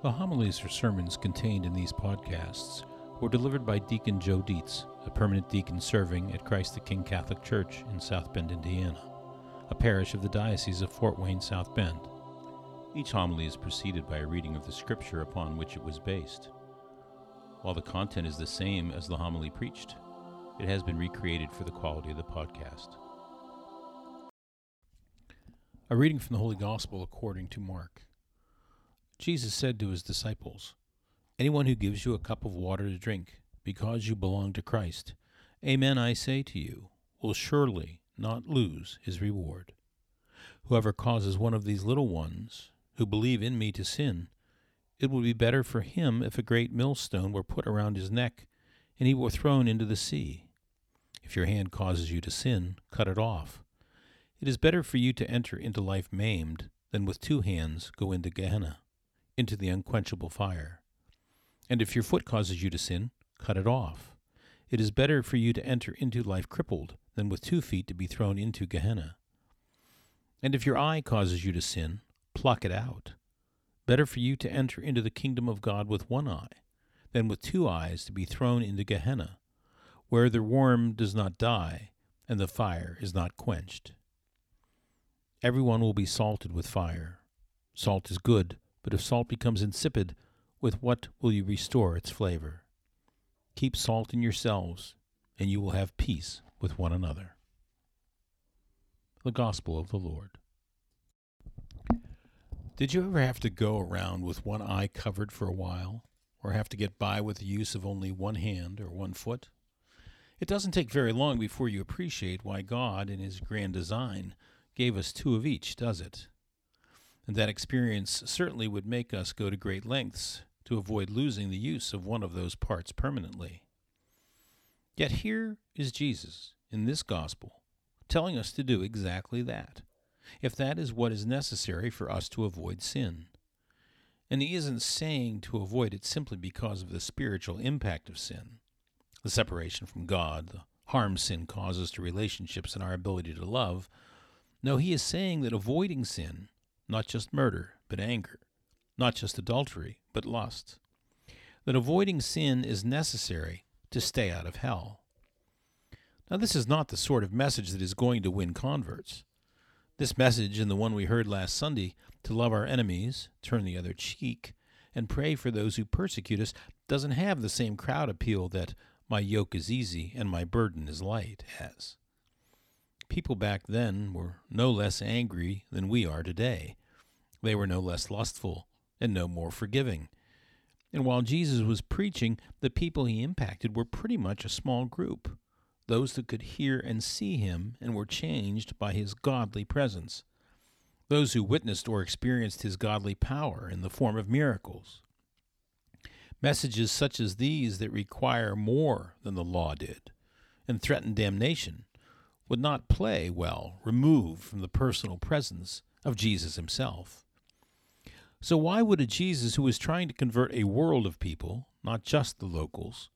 The homilies or sermons contained in these podcasts were delivered by Deacon Joe Dietz, a permanent deacon serving at Christ the King Catholic Church in South Bend, Indiana, a parish of the Diocese of Fort Wayne, South Bend. Each homily is preceded by a reading of the scripture upon which it was based. While the content is the same as the homily preached, it has been recreated for the quality of the podcast. A reading from the Holy Gospel according to Mark. Jesus said to his disciples, Anyone who gives you a cup of water to drink, because you belong to Christ, Amen, I say to you, will surely not lose his reward. Whoever causes one of these little ones, who believe in me, to sin, it would be better for him if a great millstone were put around his neck, and he were thrown into the sea. If your hand causes you to sin, cut it off. It is better for you to enter into life maimed than with two hands go into Gehenna into the unquenchable fire. And if your foot causes you to sin, cut it off. It is better for you to enter into life crippled than with two feet to be thrown into Gehenna. And if your eye causes you to sin, pluck it out. Better for you to enter into the kingdom of God with one eye than with two eyes to be thrown into Gehenna, where the worm does not die and the fire is not quenched. Everyone will be salted with fire. Salt is good but if salt becomes insipid, with what will you restore its flavor? Keep salt in yourselves, and you will have peace with one another. The Gospel of the Lord. Did you ever have to go around with one eye covered for a while, or have to get by with the use of only one hand or one foot? It doesn't take very long before you appreciate why God, in His grand design, gave us two of each, does it? And that experience certainly would make us go to great lengths to avoid losing the use of one of those parts permanently. Yet here is Jesus in this gospel telling us to do exactly that, if that is what is necessary for us to avoid sin. And he isn't saying to avoid it simply because of the spiritual impact of sin, the separation from God, the harm sin causes to relationships and our ability to love. No, he is saying that avoiding sin not just murder, but anger, not just adultery, but lust. That avoiding sin is necessary to stay out of hell. Now, this is not the sort of message that is going to win converts. This message, and the one we heard last Sunday, to love our enemies, turn the other cheek, and pray for those who persecute us, doesn't have the same crowd appeal that my yoke is easy and my burden is light has. People back then were no less angry than we are today. They were no less lustful and no more forgiving. And while Jesus was preaching, the people he impacted were pretty much a small group those that could hear and see him and were changed by his godly presence, those who witnessed or experienced his godly power in the form of miracles. Messages such as these that require more than the law did and threaten damnation would not play well removed from the personal presence of Jesus himself. So, why would a Jesus who was trying to convert a world of people, not just the locals,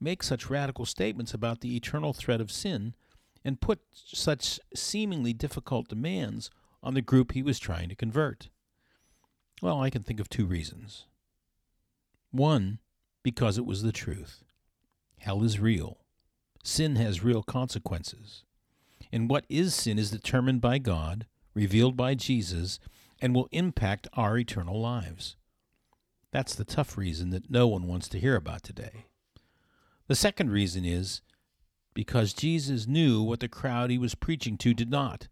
make such radical statements about the eternal threat of sin and put such seemingly difficult demands on the group he was trying to convert? Well, I can think of two reasons. One, because it was the truth. Hell is real. Sin has real consequences. And what is sin is determined by God, revealed by Jesus, and will impact our eternal lives. That's the tough reason that no one wants to hear about today. The second reason is because Jesus knew what the crowd he was preaching to did not.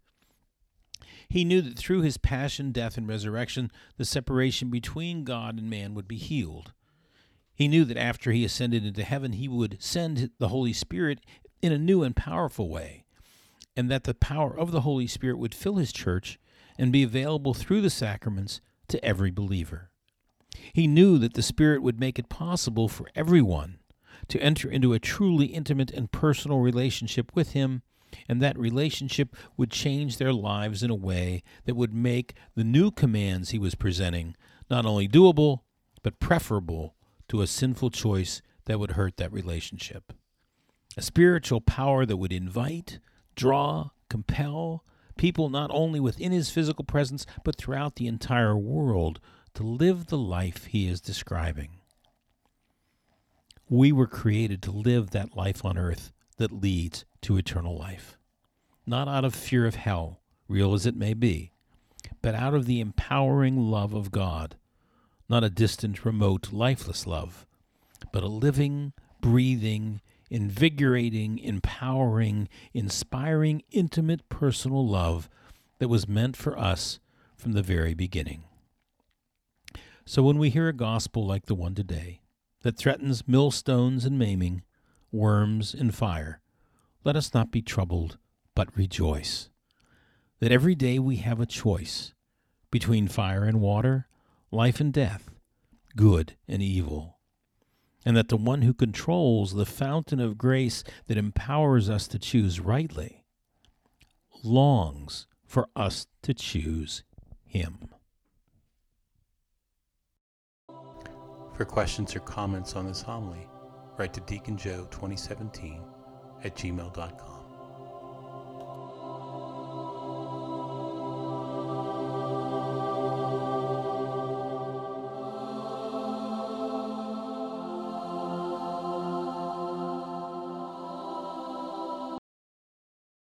He knew that through his passion, death, and resurrection, the separation between God and man would be healed. He knew that after he ascended into heaven, he would send the Holy Spirit in a new and powerful way and that the power of the Holy Spirit would fill his church and be available through the sacraments to every believer. He knew that the Spirit would make it possible for everyone to enter into a truly intimate and personal relationship with Him, and that relationship would change their lives in a way that would make the new commands He was presenting not only doable, but preferable to a sinful choice that would hurt that relationship. A spiritual power that would invite, draw, compel people not only within his physical presence, but throughout the entire world to live the life he is describing. We were created to live that life on earth that leads to eternal life, not out of fear of hell, real as it may be, but out of the empowering love of God, not a distant, remote, lifeless love, but a living, breathing, invigorating, empowering, inspiring, intimate, personal love that was meant for us from the very beginning. So when we hear a gospel like the one today, that threatens millstones and maiming, worms and fire, let us not be troubled, but rejoice. That every day we have a choice between fire and water, life and death, good and evil. And that the one who controls the fountain of grace that empowers us to choose rightly longs for us to choose him. For questions or comments on this homily, write to Deacon Joe 2017 at gmail.com.